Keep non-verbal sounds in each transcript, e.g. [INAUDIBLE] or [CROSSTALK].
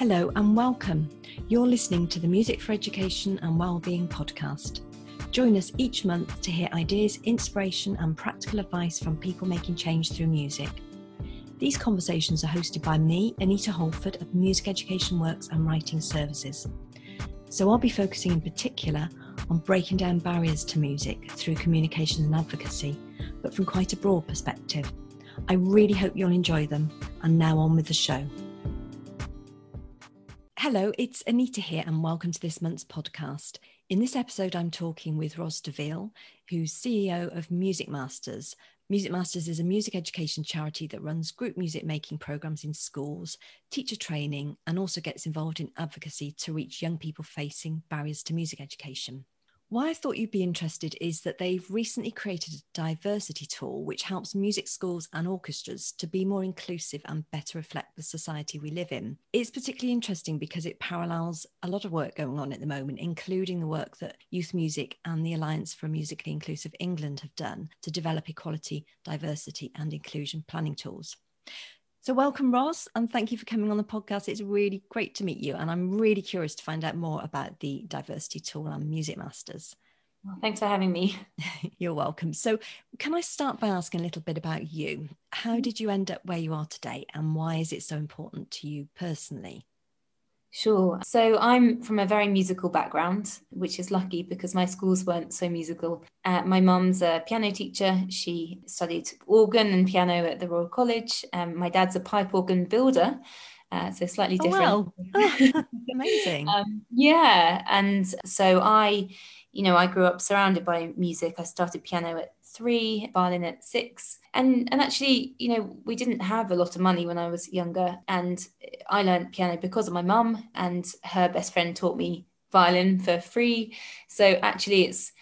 Hello and welcome. You're listening to the Music for Education and Wellbeing podcast. Join us each month to hear ideas, inspiration, and practical advice from people making change through music. These conversations are hosted by me, Anita Holford of Music Education Works and Writing Services. So I'll be focusing in particular on breaking down barriers to music through communication and advocacy, but from quite a broad perspective. I really hope you'll enjoy them. And now on with the show. Hello, it's Anita here, and welcome to this month's podcast. In this episode, I'm talking with Ros Deville, who's CEO of Music Masters. Music Masters is a music education charity that runs group music making programs in schools, teacher training, and also gets involved in advocacy to reach young people facing barriers to music education. Why I thought you'd be interested is that they've recently created a diversity tool which helps music schools and orchestras to be more inclusive and better reflect the society we live in. It's particularly interesting because it parallels a lot of work going on at the moment, including the work that Youth Music and the Alliance for Musically Inclusive England have done to develop equality, diversity, and inclusion planning tools. So, welcome, Ros, and thank you for coming on the podcast. It's really great to meet you, and I'm really curious to find out more about the diversity tool and Music Masters. Well, thanks for having me. [LAUGHS] You're welcome. So, can I start by asking a little bit about you? How mm-hmm. did you end up where you are today, and why is it so important to you personally? Sure. So I'm from a very musical background, which is lucky because my schools weren't so musical. Uh, my mum's a piano teacher. She studied organ and piano at the Royal College. Um, my dad's a pipe organ builder. Uh, so slightly different. Oh, wow. [LAUGHS] [LAUGHS] Amazing. um, yeah. And so I, you know, I grew up surrounded by music. I started piano at three, violin at six. And and actually, you know, we didn't have a lot of money when I was younger. And I learned piano because of my mum and her best friend taught me violin for free. So actually it's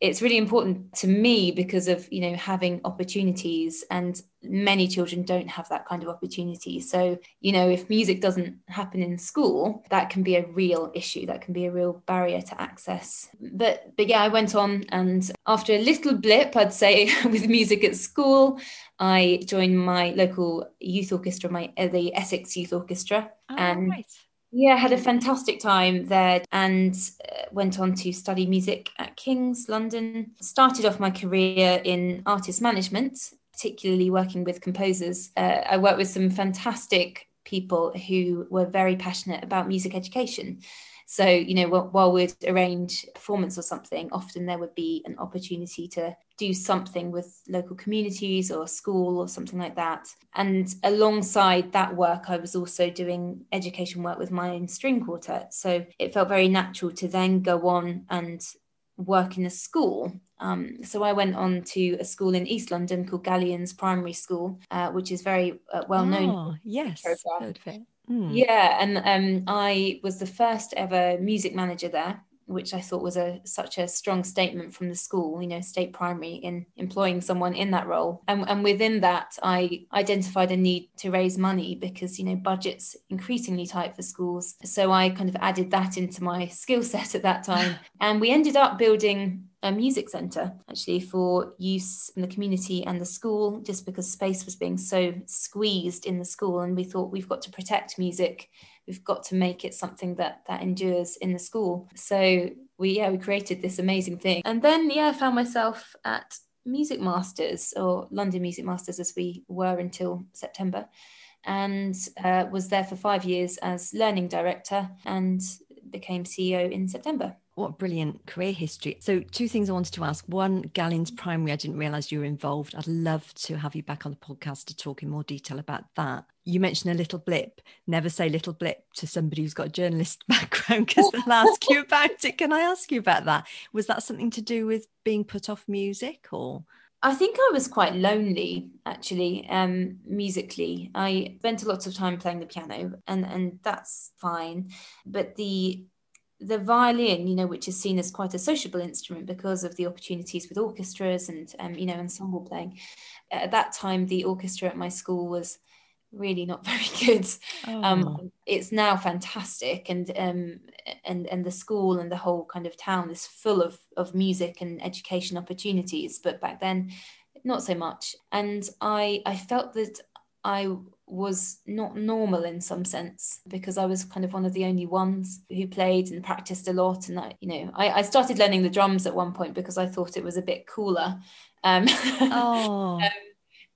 it's really important to me because of you know having opportunities and many children don't have that kind of opportunity. So you know if music doesn't happen in school that can be a real issue that can be a real barrier to access. But but yeah i went on and after a little blip i'd say [LAUGHS] with music at school i joined my local youth orchestra my uh, the essex youth orchestra. Oh, and right yeah, had a fantastic time there and uh, went on to study music at King's London. Started off my career in artist management, particularly working with composers. Uh, I worked with some fantastic people who were very passionate about music education. So, you know, while we'd arrange a performance or something, often there would be an opportunity to do something with local communities or school or something like that. And alongside that work, I was also doing education work with my own string quartet. So it felt very natural to then go on and work in a school. Um, so I went on to a school in East London called Galleons Primary School, uh, which is very uh, well known. Oh, yes, heard of it. Mm. Yeah, and um, I was the first ever music manager there, which I thought was a such a strong statement from the school, you know, state primary in employing someone in that role. And, and within that, I identified a need to raise money because, you know, budgets increasingly tight for schools. So I kind of added that into my skill set at that time. [LAUGHS] and we ended up building a music centre actually for use in the community and the school just because space was being so squeezed in the school and we thought we've got to protect music. We've got to make it something that that endures in the school. So we yeah we created this amazing thing. And then yeah i found myself at music masters or london music masters as we were until september and uh, was there for five years as learning director and became ceo in september what brilliant career history. So, two things I wanted to ask. One, Galleons Primary, I didn't realize you were involved. I'd love to have you back on the podcast to talk in more detail about that. You mentioned a little blip. Never say little blip to somebody who's got a journalist [LAUGHS] background because [LAUGHS] they'll ask you about it. Can I ask you about that? Was that something to do with being put off music or? I think I was quite lonely actually, um, musically. I spent a lot of time playing the piano and, and that's fine. But the the violin, you know, which is seen as quite a sociable instrument because of the opportunities with orchestras and, um, you know, ensemble playing. At that time, the orchestra at my school was really not [LAUGHS] very good. Um, oh. Um, it's now fantastic, and um, and and the school and the whole kind of town is full of of music and education opportunities. But back then, not so much. And I I felt that I was not normal in some sense because I was kind of one of the only ones who played and practiced a lot. And I, you know, I, I started learning the drums at one point because I thought it was a bit cooler. Um, [LAUGHS] oh. um,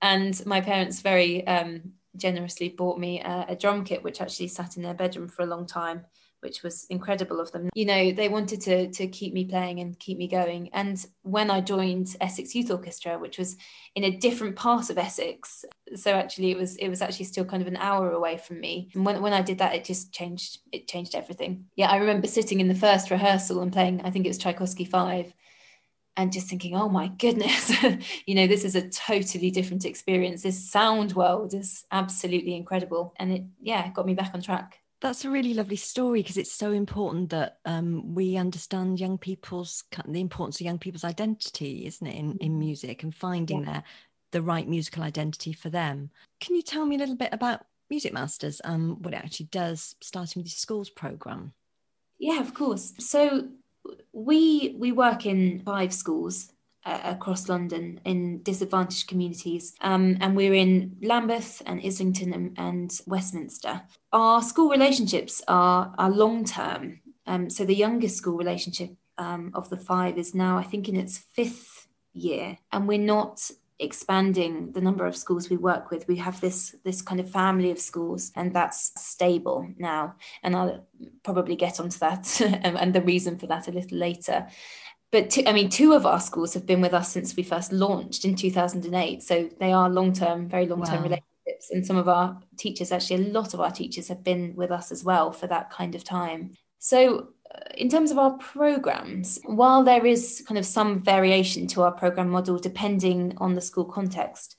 and my parents very um, generously bought me a, a drum kit, which actually sat in their bedroom for a long time which was incredible of them. You know, they wanted to to keep me playing and keep me going. And when I joined Essex Youth Orchestra, which was in a different part of Essex, so actually it was it was actually still kind of an hour away from me. And when when I did that, it just changed it changed everything. Yeah, I remember sitting in the first rehearsal and playing. I think it was Tchaikovsky Five and just thinking, oh my goodness, [LAUGHS] you know, this is a totally different experience. This sound world is absolutely incredible. And it, yeah, got me back on track. That's a really lovely story because it's so important that um, we understand young people's the importance of young people's identity, isn't it, in, in mm-hmm. music and finding yeah. their the right musical identity for them. Can you tell me a little bit about Music Masters and what it actually does, starting with the schools program? Yeah, of course. So we we work in five schools uh, across London in disadvantaged communities. Um, and we're in Lambeth and Islington and, and Westminster. Our school relationships are, are long term. Um, so the youngest school relationship um, of the five is now, I think, in its fifth year. And we're not expanding the number of schools we work with we have this this kind of family of schools and that's stable now and i'll probably get onto that [LAUGHS] and, and the reason for that a little later but two, I mean, two of our schools have been with us since we first launched in 2008. So they are long term, very long term wow. relationships. And some of our teachers, actually, a lot of our teachers have been with us as well for that kind of time. So, uh, in terms of our programs, while there is kind of some variation to our program model depending on the school context,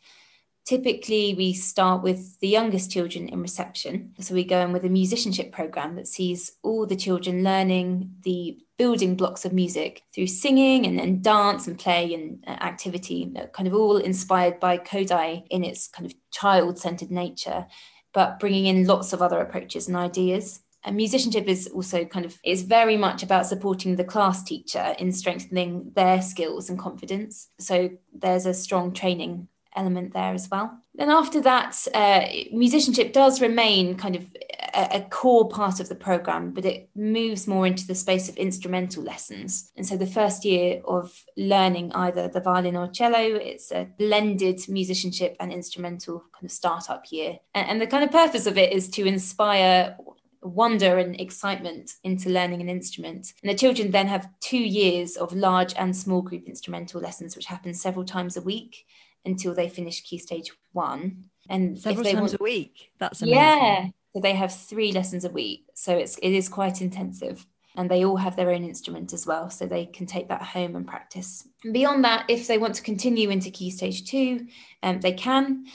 typically we start with the youngest children in reception. So we go in with a musicianship program that sees all the children learning the building blocks of music through singing and, and dance and play and uh, activity, kind of all inspired by Kodály in its kind of child centered nature, but bringing in lots of other approaches and ideas. And musicianship is also kind of is very much about supporting the class teacher in strengthening their skills and confidence. So there's a strong training element there as well. Then after that, uh, musicianship does remain kind of a, a, core part of the program, but it moves more into the space of instrumental lessons. And so the first year of learning either the violin or cello, it's a blended musicianship and instrumental kind of startup year. And, and the kind of purpose of it is to inspire wonder and excitement into learning an instrument. And the children then have two years of large and small group instrumental lessons, which happen several times a week until they finish key stage one. And several times want, a week. That's amazing. Yeah. So they have three lessons a week. So it's it is quite intensive. And they all have their own instrument as well. So they can take that home and practice. And beyond that, if they want to continue into key stage two, um, they can.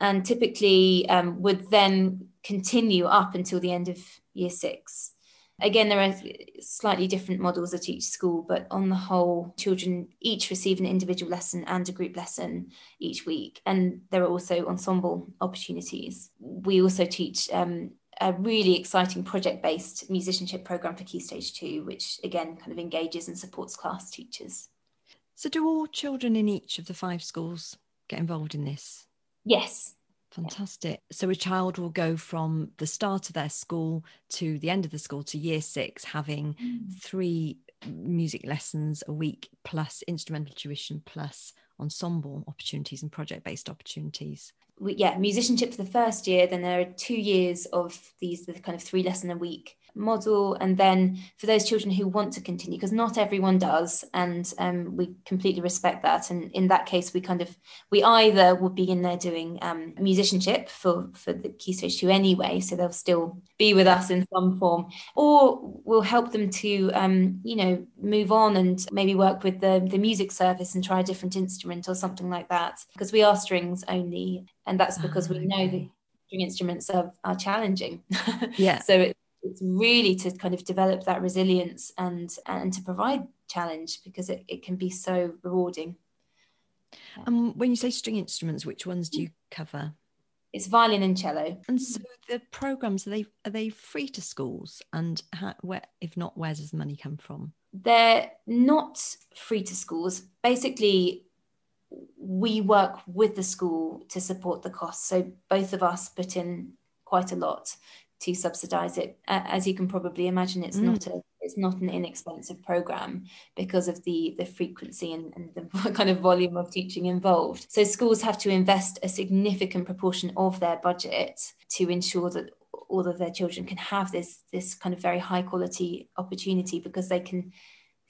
And typically um, would then continue up until the end of year six. Again, there are slightly different models at each school, but on the whole, children each receive an individual lesson and a group lesson each week. And there are also ensemble opportunities. We also teach um, a really exciting project based musicianship program for Key Stage 2, which again kind of engages and supports class teachers. So, do all children in each of the five schools get involved in this? Yes, Fantastic. So a child will go from the start of their school to the end of the school to year six, having mm. three music lessons a week, plus instrumental tuition, plus ensemble opportunities and project based opportunities. We, yeah, musicianship for the first year, then there are two years of these the kind of three lesson a week model and then for those children who want to continue because not everyone does and um, we completely respect that and in that case we kind of we either would be in there doing um, musicianship for for the key stage two anyway so they'll still be with us in some form or we'll help them to um, you know move on and maybe work with the, the music service and try a different instrument or something like that because we are strings only and that's because oh, we know that string instruments are, are challenging. [LAUGHS] Yeah. So it, it's really to kind of develop that resilience and and to provide challenge because it, it can be so rewarding. Um when you say string instruments which ones do you cover? It's violin and cello. And so the programs are they are they free to schools? And how, where if not where does the money come from? They're not free to schools. Basically we work with the school to support the costs. So both of us put in quite a lot to subsidize it. As you can probably imagine, it's mm. not a it's not an inexpensive program because of the the frequency and, and the [LAUGHS] kind of volume of teaching involved. So schools have to invest a significant proportion of their budget to ensure that all of their children can have this this kind of very high quality opportunity because they can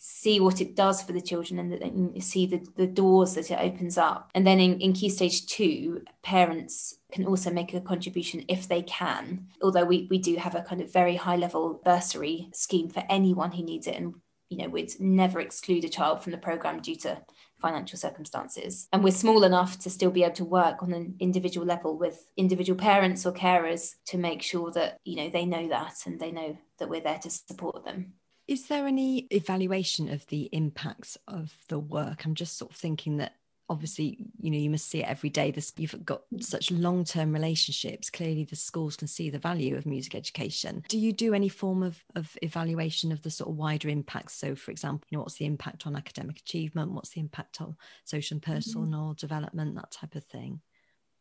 see what it does for the children and, and see the, the doors that it opens up. And then in, in key stage two, parents can also make a contribution if they can. Although we, we do have a kind of very high level bursary scheme for anyone who needs it. And, you know, we'd never exclude a child from the programme due to financial circumstances. And we're small enough to still be able to work on an individual level with individual parents or carers to make sure that, you know, they know that and they know that we're there to support them. Is there any evaluation of the impacts of the work? I'm just sort of thinking that obviously you know you must see it every day this you've got such long-term relationships clearly the schools can see the value of music education do you do any form of, of evaluation of the sort of wider impacts so for example you know what's the impact on academic achievement what's the impact on social and mm-hmm. personal mm-hmm. development that type of thing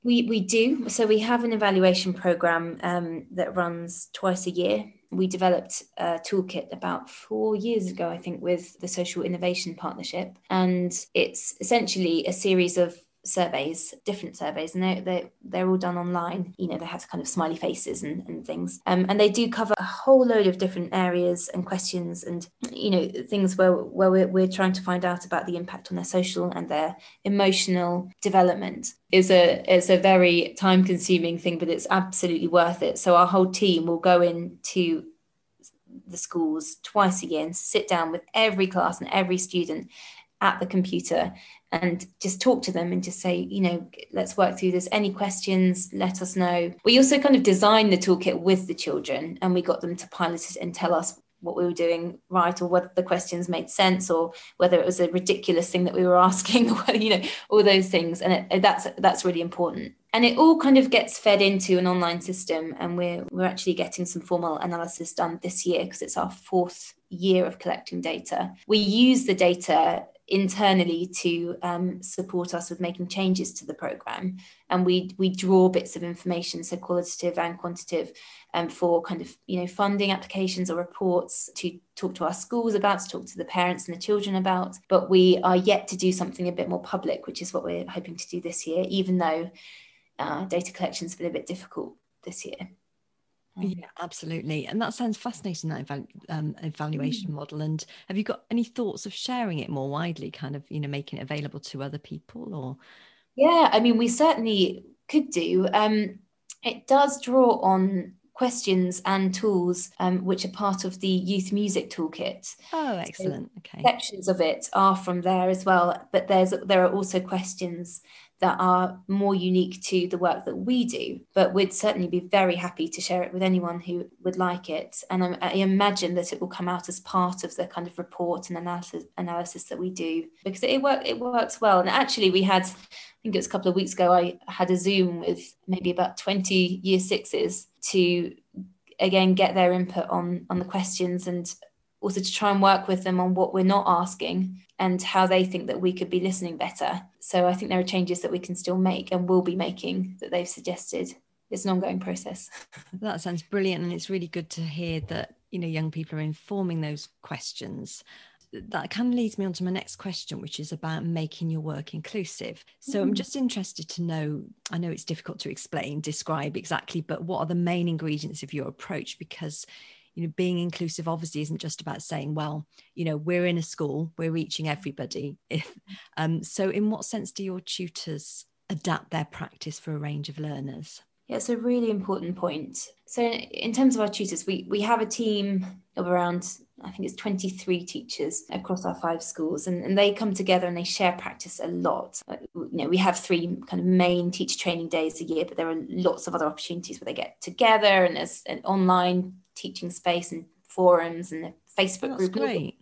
we we do so we have an evaluation program um, that runs twice a year we developed a toolkit about four years ago, I think, with the Social Innovation Partnership. And it's essentially a series of surveys, different surveys, and they're, they're, they're all done online. You know, they have kind of smiley faces and, and things. Um, and they do cover a whole load of different areas and questions and, you know, things where, where we're, we're trying to find out about the impact on their social and their emotional development. Is a is a very time consuming thing, but it's absolutely worth it. So our whole team will go into the schools twice a year and sit down with every class and every student at the computer and just talk to them and just say, you know, let's work through this. Any questions, let us know. We also kind of designed the toolkit with the children and we got them to pilot it and tell us what we were doing right or whether the questions made sense or whether it was a ridiculous thing that we were [LAUGHS] asking or [LAUGHS] you know all those things and it, that's that's really important and it all kind of gets fed into an online system and we're we're actually getting some formal analysis done this year because it's our fourth year of collecting data we use the data internally to um, support us with making changes to the program. And we we draw bits of information so qualitative and quantitative um, for kind of you know funding applications or reports to talk to our schools about to talk to the parents and the children about. But we are yet to do something a bit more public which is what we're hoping to do this year even though uh, data collection's been a bit difficult this year yeah, absolutely. And that sounds fascinating, that um, evaluation mm. model. And have you got any thoughts of sharing it more widely, kind of, you know, making it available to other people or? Yeah, I mean, we certainly could do. Um, it does draw on questions and tools um, which are part of the youth music toolkit. Oh, excellent. So okay. Sections of it are from there as well, but there's there are also questions that are more unique to the work that we do. But we'd certainly be very happy to share it with anyone who would like it. And I, I imagine that it will come out as part of the kind of report and analysis, analysis that we do because it work it works well. And actually, we had. I think it was a couple of weeks ago, I had a Zoom with maybe about 20 year sixes to again get their input on on the questions and also to try and work with them on what we're not asking and how they think that we could be listening better. So I think there are changes that we can still make and will be making that they've suggested. It's an ongoing process. [LAUGHS] that sounds brilliant. And it's really good to hear that, you know, young people are informing those questions. That kind of leads me on to my next question, which is about making your work inclusive. So mm-hmm. I'm just interested to know I know it's difficult to explain, describe exactly, but what are the main ingredients of your approach? Because you know being inclusive obviously isn't just about saying well you know we're in a school we're reaching everybody. If um so in what sense do your tutors adapt their practice for a range of learners? Yeah it's a really important point. So in terms of our tutors we we have a team of around I think it's 23 teachers across our five schools, and, and they come together and they share practice a lot. You know, we have three kind of main teacher training days a year, but there are lots of other opportunities where they get together and there's an online teaching space and forums and the Facebook That's group. Great.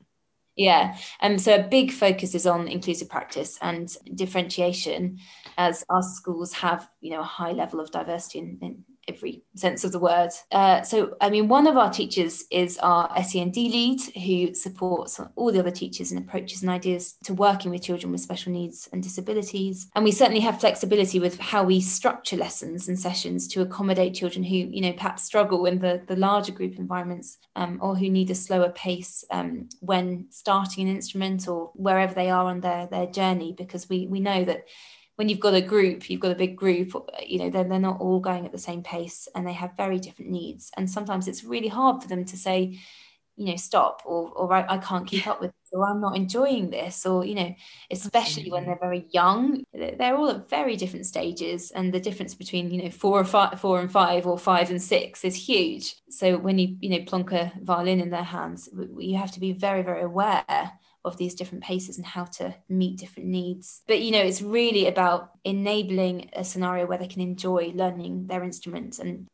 Yeah. Um, so a big focus is on inclusive practice and differentiation as our schools have, you know, a high level of diversity in, in every sense of the word. Uh, so, I mean, one of our teachers is our SEND lead who supports all the other teachers and approaches and ideas to working with children with special needs and disabilities. And we certainly have flexibility with how we structure lessons and sessions to accommodate children who, you know, perhaps struggle in the, the larger group environments um, or who need a slower pace um, when starting an instrument or wherever they are on their, their journey, because we, we know that when you've got a group, you've got a big group, you know, then they're not all going at the same pace and they have very different needs. And sometimes it's really hard for them to say, you know, stop or, or I, I can't keep up with this, or I'm not enjoying this, or, you know, especially when they're very young, they're all at very different stages. And the difference between, you know, four or five, four and five or five and six is huge. So when you, you know, plonk a violin in their hands, you have to be very, very aware of these different paces and how to meet different needs. But you know, it's really about enabling a scenario where they can enjoy learning their instruments and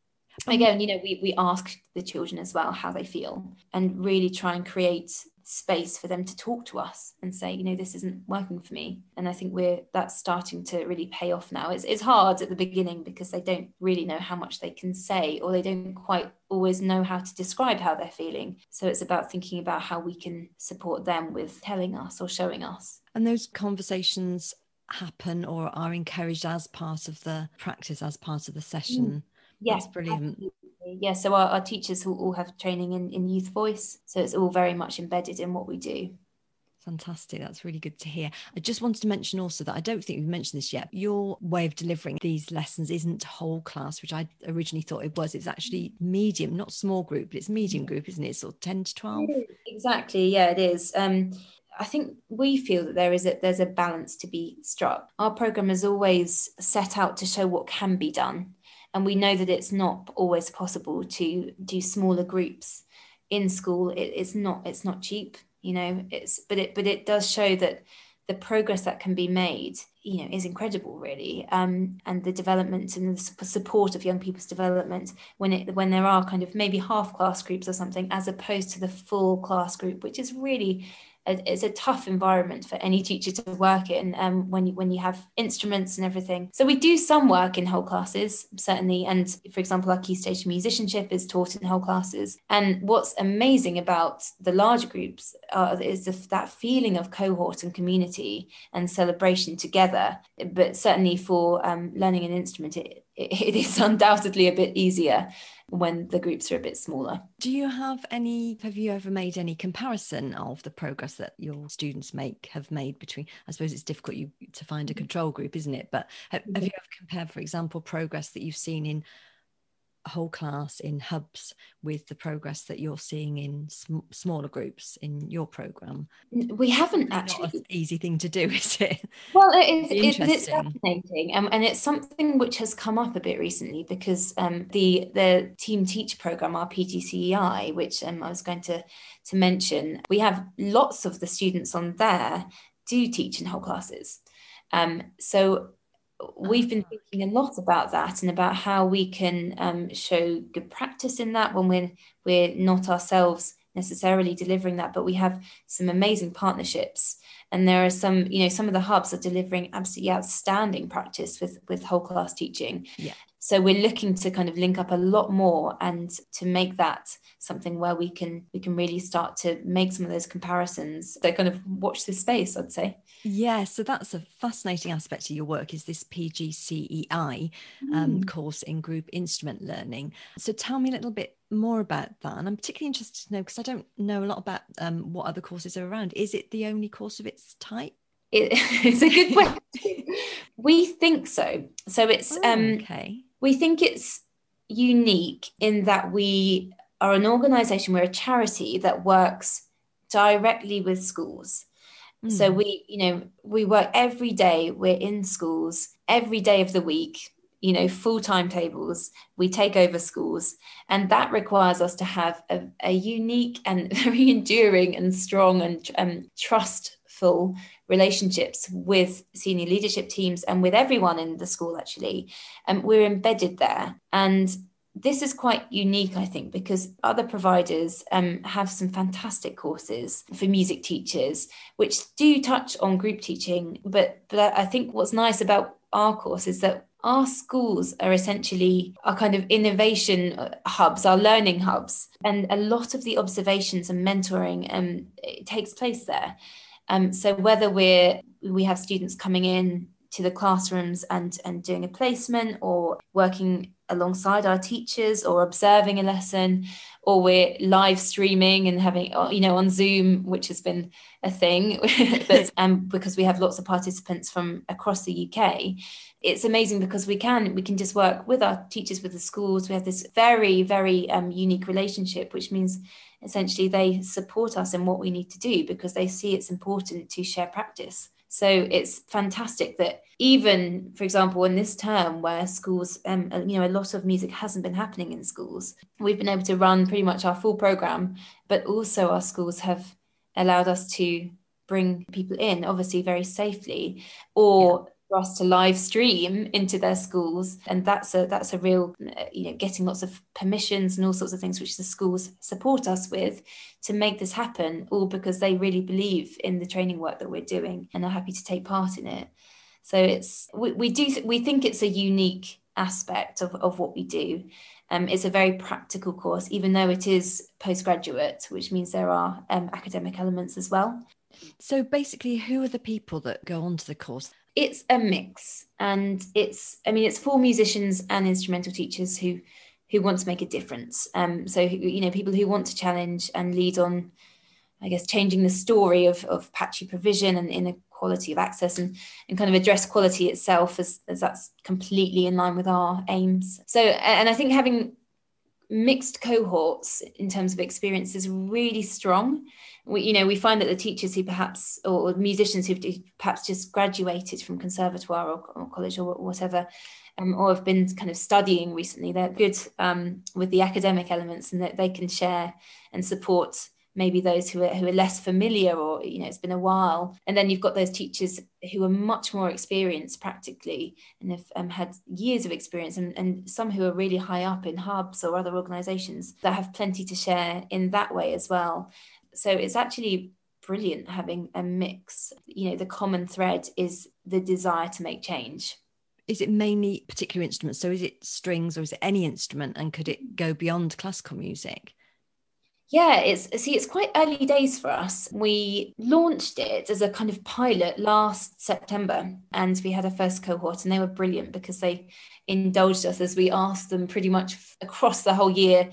again you know we, we ask the children as well how they feel and really try and create space for them to talk to us and say you know this isn't working for me. And i think we're that's starting to really pay off now. It's, it's hard at the beginning because they don't really know how much they can say or they don't quite always know how to describe how they're feeling. So it's about thinking about how we can support them with telling us or showing us. And those conversations happen or are encouraged as part of the practice as part of the session. mm. Yes That's brilliant absolutely yeah so our, our teachers will all have training in, in youth voice so it's all very much embedded in what we do Fantastic. That's really good to hear. I just wanted to mention also that I don't think we've mentioned this yet. Your way of delivering these lessons isn't whole class, which I originally thought it was. It's actually medium, not small group, but it's medium group, isn't it? Sort of 10 to 12. Exactly. Yeah, it is. Um, I think we feel that there is a there's a balance to be struck. Our program is always set out to show what can be done and we know that it's not always possible to do smaller groups in school. It, it's not it's not cheap you know it's but it but it does show that the progress that can be made you know is incredible really. Um, and the development and the support of young people's development when it when there are kind of maybe half class groups or something as opposed to the full class group which is really it's a tough environment for any teacher to work in um, when you when you have instruments and everything. So we do some work in whole classes certainly, and for example, our key stage musicianship is taught in whole classes. And what's amazing about the larger groups uh, is the, that feeling of cohort and community and celebration together. But certainly for um, learning an instrument, it, it is [LAUGHS] undoubtedly a bit easier when the groups are a bit smaller. Do you have any, have you ever made any comparison of the progress that your students make, have made between, I suppose it's difficult you, to find a mm-hmm. control group, isn't it? But have, have you ever compared, for example, progress that you've seen in whole class in hubs with the progress that you're seeing in sm- smaller groups in your program. We haven't actually Not easy thing to do [LAUGHS] is it? Well it's, it's, it's fascinating um, and it's something which has come up a bit recently because um, the the team teach program our pgcei which um, i was going to to mention we have lots of the students on there do teach in whole classes. Um, so we've been thinking a lot about that and about how we can um, show good practice in that when we're we're not ourselves necessarily delivering that but we have some amazing partnerships. And there are some you know some of the hubs are delivering absolutely outstanding practice with with whole class teaching. Yeah so we're looking to kind of link up a lot more and to make that something where we can we can really start to make some of those comparisons they kind of watch this space i'd say. Yeah so that's a fascinating aspect of your work is this pgcei um, mm. course in group instrument learning. So tell me a little bit more about that. And i'm particularly interested to know because i don't know a lot about um, what other courses are around. Is it the only course of its type? It, [LAUGHS] it's a good [LAUGHS] question. We think so. So it's oh, um okay we think it's unique in that we are an organization, we're a charity that works directly with schools. Mm. So we, you know, we work every day, we're in schools every day of the week, you know, full timetables, we take over schools. And that requires us to have a, a unique and [LAUGHS] very enduring and strong and um, trustful relationships with senior leadership teams and with everyone in the school actually and we're embedded there and this is quite unique, I think, because other providers um, have some fantastic courses for music teachers, which do touch on group teaching. But but I think what's nice about our course is that our schools are essentially our kind of innovation uh, hubs, our learning hubs, and a lot of the observations and mentoring um, takes place there. Um, so whether we're we have students coming in to the classrooms and and doing a placement or working alongside our teachers or observing a lesson or we're live streaming and having uh, you know on zoom which has been a thing. [LAUGHS] And [LAUGHS] um, because we have lots of participants from across the uk it's amazing because we can we can just work with our teachers with the schools. We have this very very um, unique relationship which means essentially they support us in what we need to do because they see it's important to share practice so it's fantastic that even, for example, in this term where schools, um, uh, you know, a lot of music hasn't been happening in schools, we've been able to run pretty much our full program, but also our schools have allowed us to bring people in, obviously very safely, or for us to live stream into their schools. And that's a that's a real you know getting lots of permissions and all sorts of things which the schools support us with to make this happen all because they really believe in the training work that we're doing and are happy to take part in it. So it's we, we do we think it's a unique aspect of, of what we do. Um, it's a very practical course even though it is postgraduate which means there are um, academic elements as well. So basically who are the people that go onto the course it's a mix and it's i mean it's for musicians and instrumental teachers who who want to make a difference. Um so you know people who want to challenge and lead on i guess changing the story of of patchy provision and inequality of access and and kind of address quality itself as, as that's completely in line with our aims. So and i think having mixed cohorts in terms of experience is really strong. We, you know we find that the teachers who perhaps or, musicians who've perhaps just graduated from conservatoire or, or college or whatever um, or have been kind of studying recently they're good um, with the academic elements and that they can share and support maybe those who are, who are less familiar or you know it's been a while. And then you've got those teachers who are much more experienced practically and have um, had years of experience and, and some who are really high up in hubs or other organizations that have plenty to share in that way as well. So it's actually brilliant having a mix. You know the common thread is the desire to make change. Is it mainly particular instruments? So is it strings or is it any instrument? And could it go beyond classical music yeah, it's see, it's quite early days for us. We launched it as a kind of pilot last September, and we had a first cohort, and they were brilliant because they indulged us as we asked them pretty much across the whole year.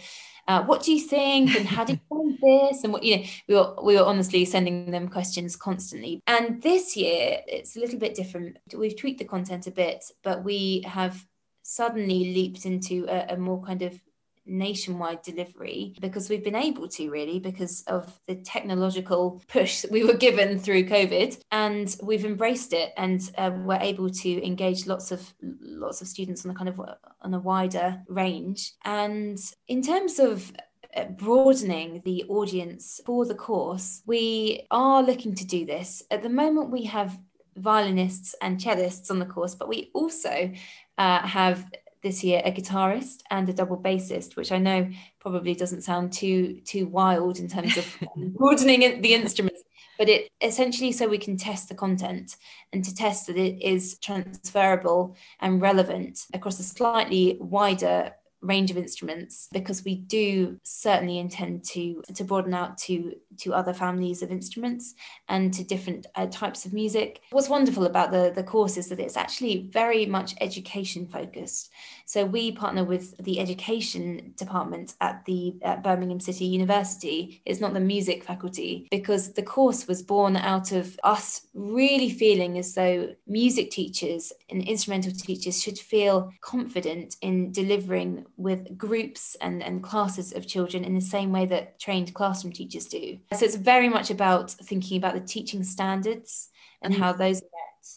Uh, what do you think? And how did you [LAUGHS] find this? And what you know, we were we were honestly sending them questions constantly. And this year, it's a little bit different. We've tweaked the content a bit, but we have suddenly leaped into a, a more kind of nationwide delivery because we've been able to really because of the technological push we were given through covid. And we've embraced it and uh, we're able to engage lots of lots of students on a kind of on a wider range. And in terms of uh, broadening the audience for the course we are looking to do this. At the moment we have violinists and cellists on the course but we also uh, have this year a guitarist and a double bassist, which I know probably doesn't sound too too wild in terms of [LAUGHS] broadening the instruments, but it essentially so we can test the content and to test that it is transferable and relevant across a slightly wider range of instruments because we do certainly intend to to broaden out to to other families of instruments and to different uh, types of music. What's wonderful about the the course is that it's actually very much education focused. So we partner with the education department at the at birmingham city university. It's not the music faculty because the course was born out of us really feeling as though music teachers and instrumental teachers should feel confident in delivering with groups and, and classes of children in the same way that trained classroom teachers do. So it's very much about thinking about the teaching standards and how those are met.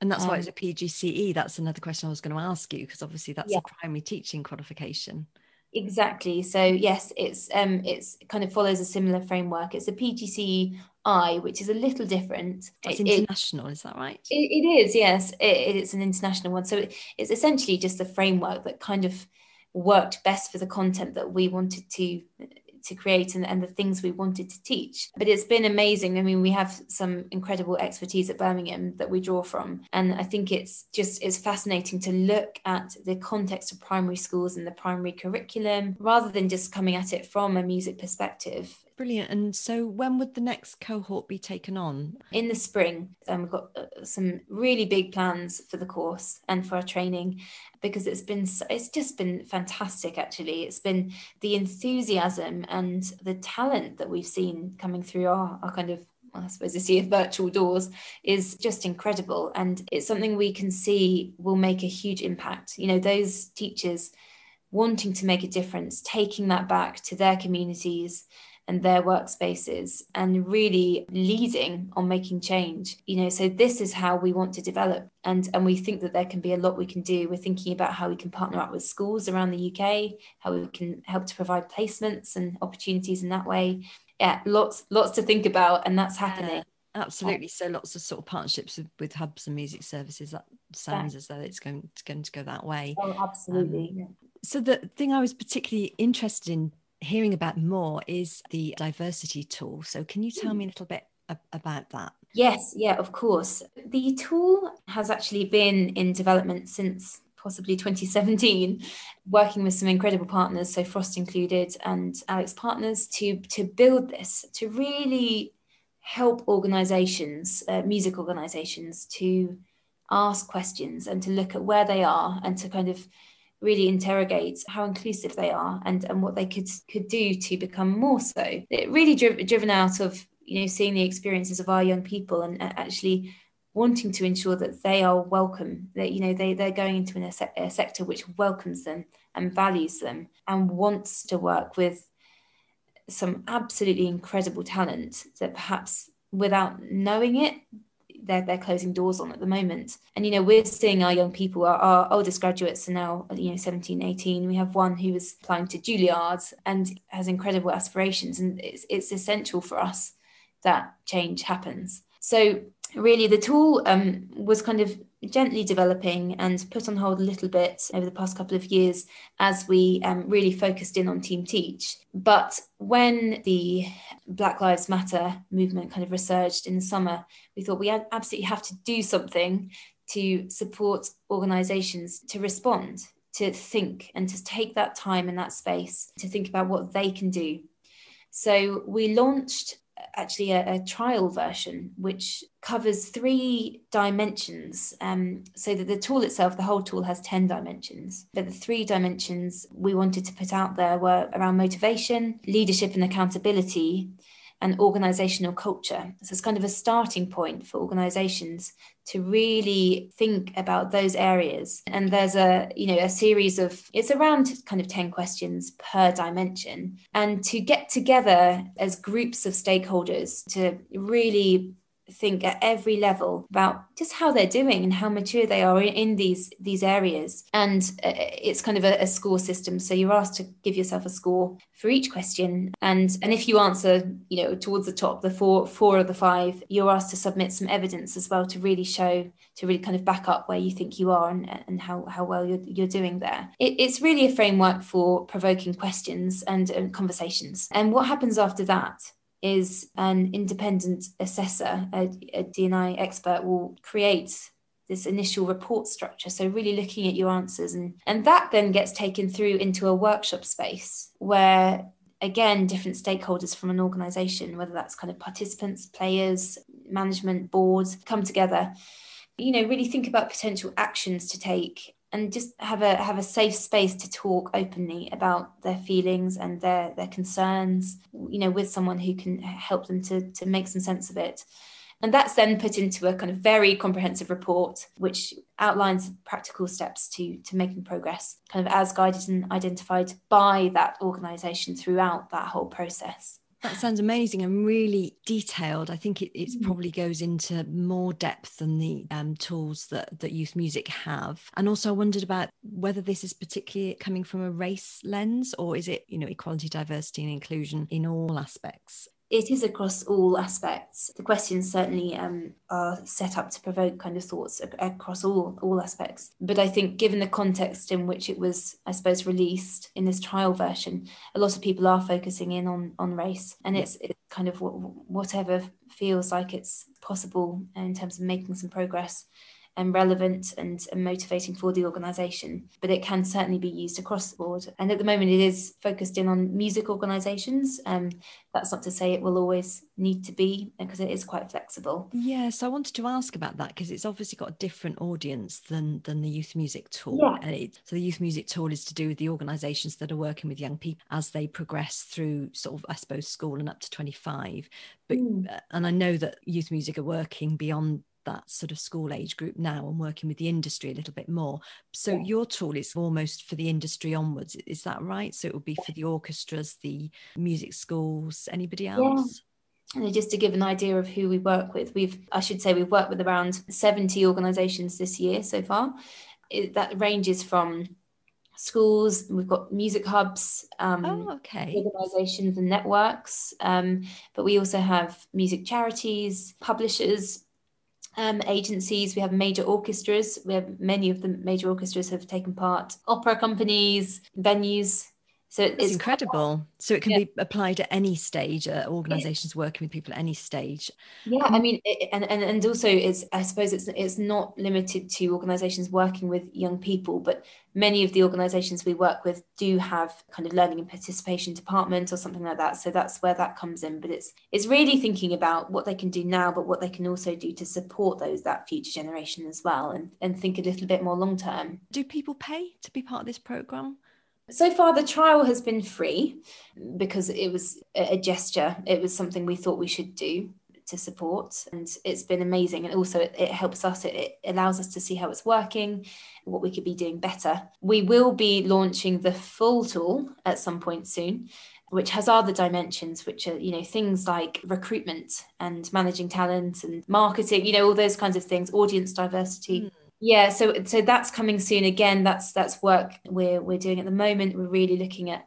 And that's um, why it's a PGCE. That's another question I was going to ask you, because obviously that's yeah. a primary teaching qualification. Exactly. So yes, it's um it's kind of follows a similar framework. It's a PGCE I, which is a little different. It's international, it, is that right? It, it is, yes. It, it's an international one. So it, it's essentially just a framework that kind of worked best for the content that we wanted to to create and, and the things we wanted to teach. But it's been amazing. I mean, we have some incredible expertise at Birmingham that we draw from. And I think it's just it's fascinating to look at the context of primary schools and the primary curriculum rather than just coming at it from a music perspective Brilliant. And so, when would the next cohort be taken on? In the spring, um, we've got uh, some really big plans for the course and for our training because it's been it's just been fantastic. Actually, it's been the enthusiasm and the talent that we've seen coming through our, our kind of I suppose this year virtual doors is just incredible. And it's something we can see will make a huge impact. You know, those teachers wanting to make a difference, taking that back to their communities and their workspaces and really leading on making change you know so this is how we want to develop and and we think that there can be a lot we can do we're thinking about how we can partner up with schools around the UK how we can help to provide placements and opportunities in that way yeah lots lots to think about and that's happening yeah. Absolutely. So lots of sort of partnerships with, with hubs and music services. That sounds as though it's going, it's going to go that way. Oh, absolutely. Um, so the thing I was particularly interested in hearing about more is the diversity tool. So, can you tell me a little bit about that? Yes, yeah, of course. The tool has actually been in development since possibly 2017, working with some incredible partners, so Frost included and AlixPartners, to to build this to really help organisations, uh, music organisations, to ask questions and to look at where they are and to kind of really interrogate how inclusive they are and, and what they could could do to become more so. It really driv- driven out of you know seeing the experiences of our young people and actually wanting to ensure that they are welcome that you know they they're going into an, a, sector which welcomes them and values them and wants to work with some absolutely incredible talent that perhaps without knowing it they're, they're closing doors on at the moment. And, you know, we're seeing our young people, our, our oldest graduates are now, you know, 17, 18. We have one who is applying to Juilliard and has incredible aspirations. And it's, it's essential for us that change happens. So really the tool um, was kind of gently developing and put on hold a little bit over the past couple of years as we um, really focused in on Team Teach. But when the Black Lives Matter movement kind of resurged in the summer, we thought we absolutely have to do something to support organisations to respond, to think, and to take that time and that space to think about what they can do. So we launched actually a, a, trial version which covers three dimensions um, so that the tool itself the whole tool has 10 dimensions. But the three dimensions we wanted to put out there were around motivation leadership and accountability and organizational culture. So it's kind of a starting point for organizations to really think about those areas. And there's a, you know, a series of it's around kind of 10 questions per dimension. And to get together as groups of stakeholders to really think at every level about just how they're doing and how mature they are in, these these areas. And uh, it's kind of a, a, score system. So you're asked to give yourself a score for each question. And and if you answer you know towards the top the four four of the five you're asked to submit some evidence as well to really show to really kind of back up where you think you are and, and how how well you're, you're doing there. It, it's really a framework for provoking questions and, and conversations. And what happens after that is an independent assessor, a, a D&I expert will create this initial report structure. So really looking at your answers and, and that then gets taken through into a workshop space where again different stakeholders from an organization, whether that's kind of participants, players, management, boards, come together. You know, really think about potential actions to take and just have a have a safe space to talk openly about their feelings and their their concerns you know with someone who can help them to to make some sense of it. And that's then put into a kind of very comprehensive report which outlines practical steps to to making progress kind of as guided and identified by that organization throughout that whole process that sounds amazing and really detailed. I think it mm. probably goes into more depth than the um, tools that, that youth music have. And also, I wondered about whether this is particularly coming from a race lens or is it, you know, equality, diversity, and inclusion in all aspects? It is across all aspects. The questions certainly um, are set up to provoke kind of thoughts across all all aspects. But I think, given the context in which it was, I suppose, released in this trial version, a lot of people are focusing in on on race, and it's it's kind of whatever feels like it's possible in terms of making some progress and relevant and, and motivating for the organisation. But it can certainly be used across the board. And at the moment, it is focused in on music organisations. Um, that's not to say it will always need to be because it is quite flexible. Yes, I wanted to ask about that because it's obviously got a different audience than than the youth music tool. Yeah. It, so the youth music tool is to do with the organisations that are working with young people as they progress through sort of I suppose school and up to 25. But mm. and I know that youth music are working beyond that sort of school age group now and working with the industry a little bit more. So yeah. your tool is almost for the industry onwards. Is that right? So it would be for the orchestras, the music schools, anybody else? Yeah. And just to give an idea of who we work with, we've, I should say, we've worked with around 70 organisations this year so far. It, that ranges from schools, we've got music hubs, um, oh, okay. organisations and networks, um, but we also have music charities, publishers, um, agencies. We have major orchestras. We have many of the major orchestras have taken part. Opera companies, venues. So it's, incredible. So it can yeah. be applied at any stage. Uh, organisations yeah. working with people at any stage. Yeah, I mean, it, and, and and also it's I suppose it's it's not limited to organisations working with young people, but many of the organisations we work with do have kind of learning and participation department or something like that. So that's where that comes in. But it's it's really thinking about what they can do now, but what they can also do to support those that future generation as well, and and think a little bit more long term. Do people pay to be part of this program? So far, the trial has been free because it was a gesture. It was something we thought we should do to support, and it's been amazing. And also, it, helps us, it, it allows us to see how it's working, what we could be doing better. We will be launching the full tool at some point soon which has other dimensions which are you know things like recruitment and managing talent and marketing you know all those kinds of things audience diversity mm yeah so so that's coming soon. Again that's that's work we're we're doing at the moment. We're really looking at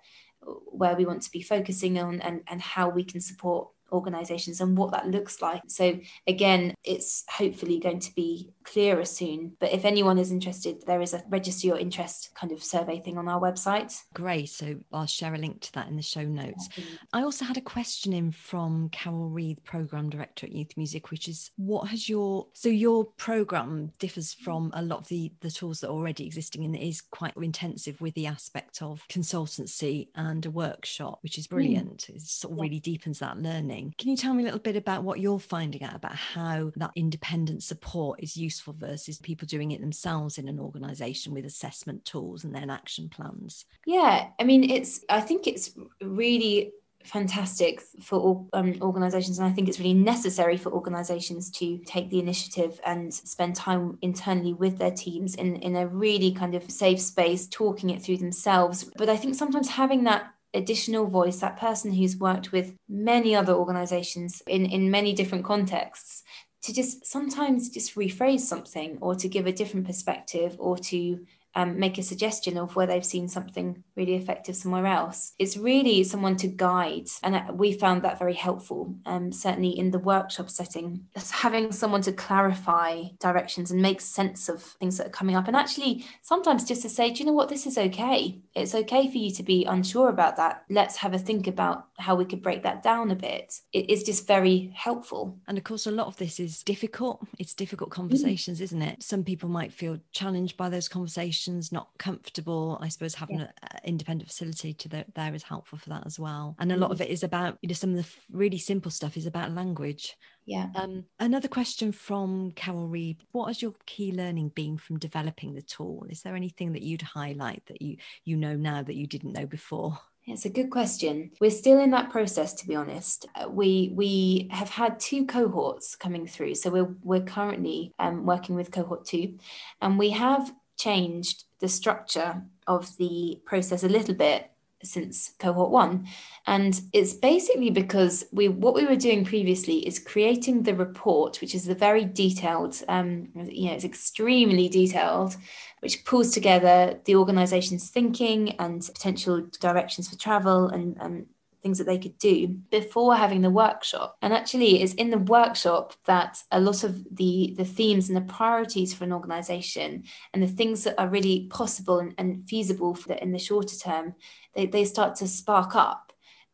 where we want to be focusing on and and how we can support organizations and what that looks like. So, again, it's hopefully going to be clearer soon. But if anyone is interested, there is a register your interest kind of survey thing on our website. Great. So, I'll share a link to that in the show notes. I also had a question in from Carol Reed, Program Director at Youth Music, which is what has your so your program differs from a lot of the, the tools that are already existing and is quite intensive with the aspect of consultancy and a workshop, which is hmm. brilliant. Mm. It sort of yeah. really deepens that learning Can you tell me a little bit about what you're finding out about how that independent support is useful versus people doing it themselves in an organization with assessment tools and then action plans? Yeah, I mean, it's, I think it's really fantastic for um, organizations and i think it's really necessary for organizations to take the initiative and spend time internally with their teams in in a really kind of safe space talking it through themselves but i think sometimes having that additional voice, that person who's worked with many other organizations in, in many different contexts, to just sometimes just rephrase something or to give a different perspective or to um, make a suggestion of where they've seen something really effective somewhere else. It's really someone to guide, and we found that very helpful. Um, certainly in the workshop setting, just having someone to clarify directions and make sense of things that are coming up, and actually sometimes just to say, do you know what, this is okay. It's okay for you to be unsure about that. Let's have a think about how we could break that down a bit. It is just very helpful. And of course, a lot of this is difficult. It's difficult conversations, mm. isn't it? Some people might feel challenged by those conversations not comfortable i suppose having yeah. an independent facility to the, there is helpful for that as well and a lot of mm-hmm. it is about you know some of the really simple stuff is about language yeah um, another question from carol reed what has your key learning been from developing the tool is there anything that you'd highlight that you you know now that you didn't know before it's a good question. We're still in that process, to be honest. Uh, we we have had two cohorts coming through, so we're we're currently um, working with cohort two, and we have changed the structure of the process a little bit since cohort one. And it's basically because we what we were doing previously is creating the report which is the very detailed um, you know it's extremely detailed which pulls together the organization's thinking and potential directions for travel and, and things that they could do before having the workshop. And actually, it's in the workshop that a lot of the, the themes and the priorities for an organization and the things that are really possible and, and feasible for the, in the shorter term, they, they start to spark up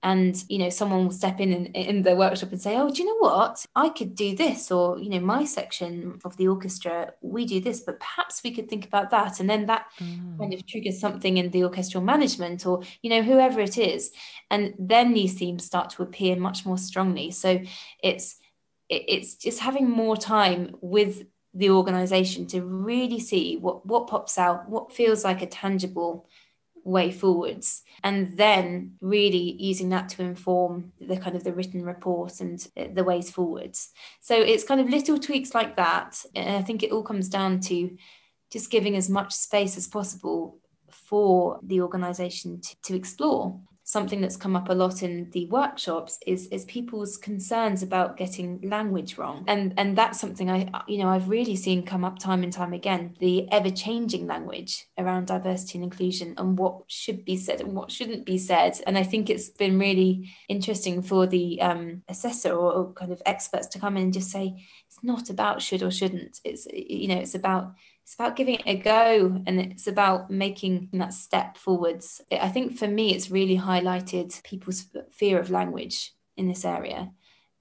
and you know someone will step in, in in the workshop and say oh do you know what? I could do this or you know my section of the orchestra we do this but perhaps we could think about that. And then that mm. kind of triggers something in the orchestral management or you know whoever it is. And then these themes start to appear much more strongly. So it's it's just having more time with the organization to really see what what pops out what feels like a tangible way forwards. And then really using that to inform the kind of the written report and uh, the ways forwards. So it's kind of little tweaks like that. And i think it all comes down to just giving as much space as possible for the organization to, to explore something that's come up a lot in the workshops is is people's concerns about getting language wrong. And and that's something i you know i've really seen come up time and time again the ever changing language around diversity and inclusion and what should be said and what shouldn't be said. And i think it's been really interesting for the um, assessor or, or kind of experts to come in and just say it's not about should or shouldn't. It's you know it's about it's about giving it a go and it's about making that step forwards. I think for me, it's really highlighted people's fear of language in this area.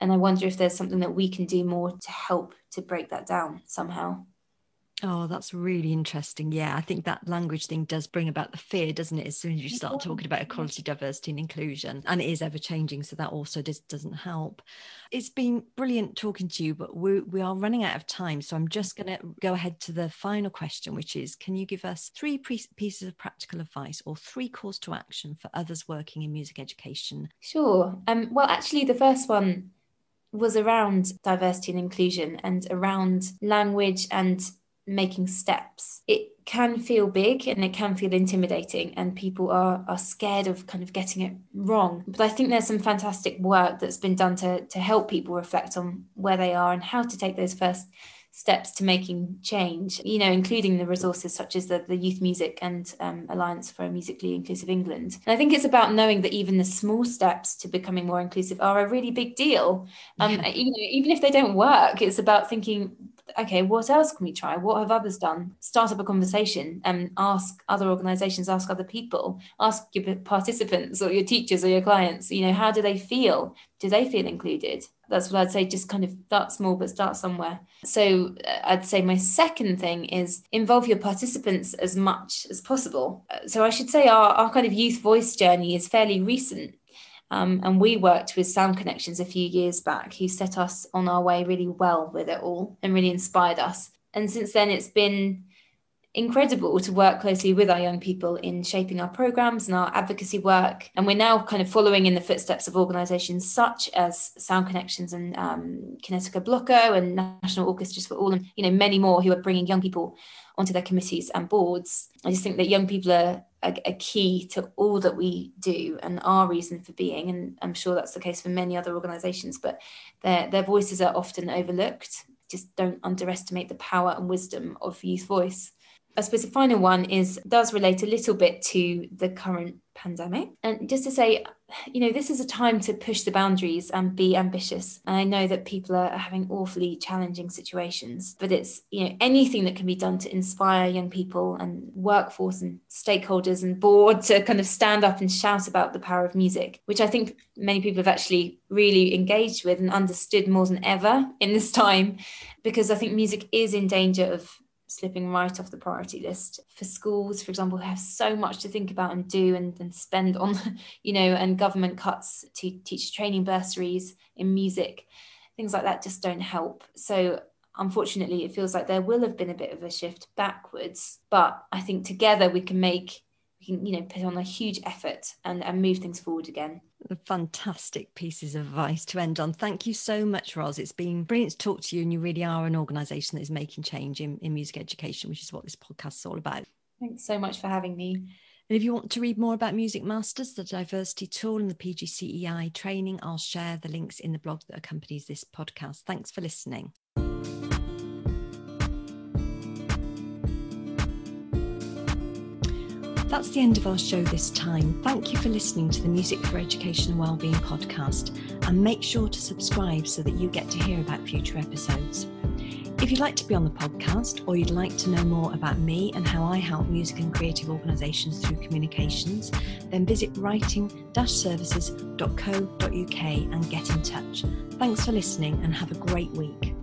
And I wonder if there's something that we can do more to help to break that down somehow. Oh, that's really interesting. Yeah, I think that language thing does bring about the fear, doesn't it? As soon as you start talking about equality, diversity, and inclusion, and it is ever changing, so that also just doesn't help. It's been brilliant talking to you, but we we are running out of time, so I'm just going to go ahead to the final question, which is: Can you give us three pre- pieces of practical advice or three calls to action for others working in music education? Sure. Um. Well, actually, the first one was around diversity and inclusion and around language and making steps. It can feel big and it can feel intimidating and people are are scared of kind of getting it wrong. But I think there's some fantastic work that's been done to to help people reflect on where they are and how to take those first steps to making change, you know, including the resources such as the, the Youth Music and um, Alliance for a Musically Inclusive England. And I think it's about knowing that even the small steps to becoming more inclusive are a really big deal. Um, yeah. you know, even if they don't work, it's about thinking okay, what else can we try? What have others done? Start up a conversation and ask other organizations, ask other people, ask your participants or your teachers or your clients, you know, how do they feel? Do they feel included? That's what I'd say, just kind of start small, but start somewhere. So uh, I'd say my second thing is involve your participants as much as possible. So I should say our, our kind of youth voice journey is fairly recent. Um, and we worked with Sound Connections a few years back, who set us on our way really well with it all and really inspired us. And since then, it's been incredible to work closely with our young people in shaping our programs and our advocacy work. And we're now kind of following in the footsteps of organisations such as Sound Connections and um, Kinetika Bloco and National Orchestras for All, and you know many more who are bringing young people onto their committees and boards. I just think that young people are a, key to all that we do and our reason for being. And I'm sure that's the case for many other organisations, but their, their voices are often overlooked. Just don't underestimate the power and wisdom of youth voice. I suppose the final one is does relate a little bit to the current pandemic. And just to say, you know, this is a time to push the boundaries and be ambitious. And I know that people are having awfully challenging situations, but it's, you know, anything that can be done to inspire young people and workforce and stakeholders and board to kind of stand up and shout about the power of music, which I think many people have actually really engaged with and understood more than ever in this [LAUGHS] time, because I think music is in danger of slipping right off the priority list for schools for example who have so much to think about and do and, and spend on [LAUGHS] you know and government cuts to teach training bursaries in music things like that just don't help. So unfortunately it feels like there will have been a bit of a shift backwards but i think together we can make we can you know put on a huge effort and, and move things forward again. Fantastic pieces of advice to end on. Thank you so much ros. It's been brilliant to talk to you and you really are an organization that is making change in, in music education which is what this podcast is all about. Thanks so much for having me. And if you want to read more about Music Masters, the diversity tool, and the PGCEI training, I'll share the links in the blog that accompanies this podcast. Thanks for listening. That's the end of our show this time. Thank you for listening to the Music for Education and Wellbeing podcast, and make sure to subscribe so that you get to hear about future episodes. If you'd like to be on the podcast or you'd like to know more about me and how I help music and creative organisations through communications, then visit writing-services.co.uk and get in touch. Thanks for listening and have a great week.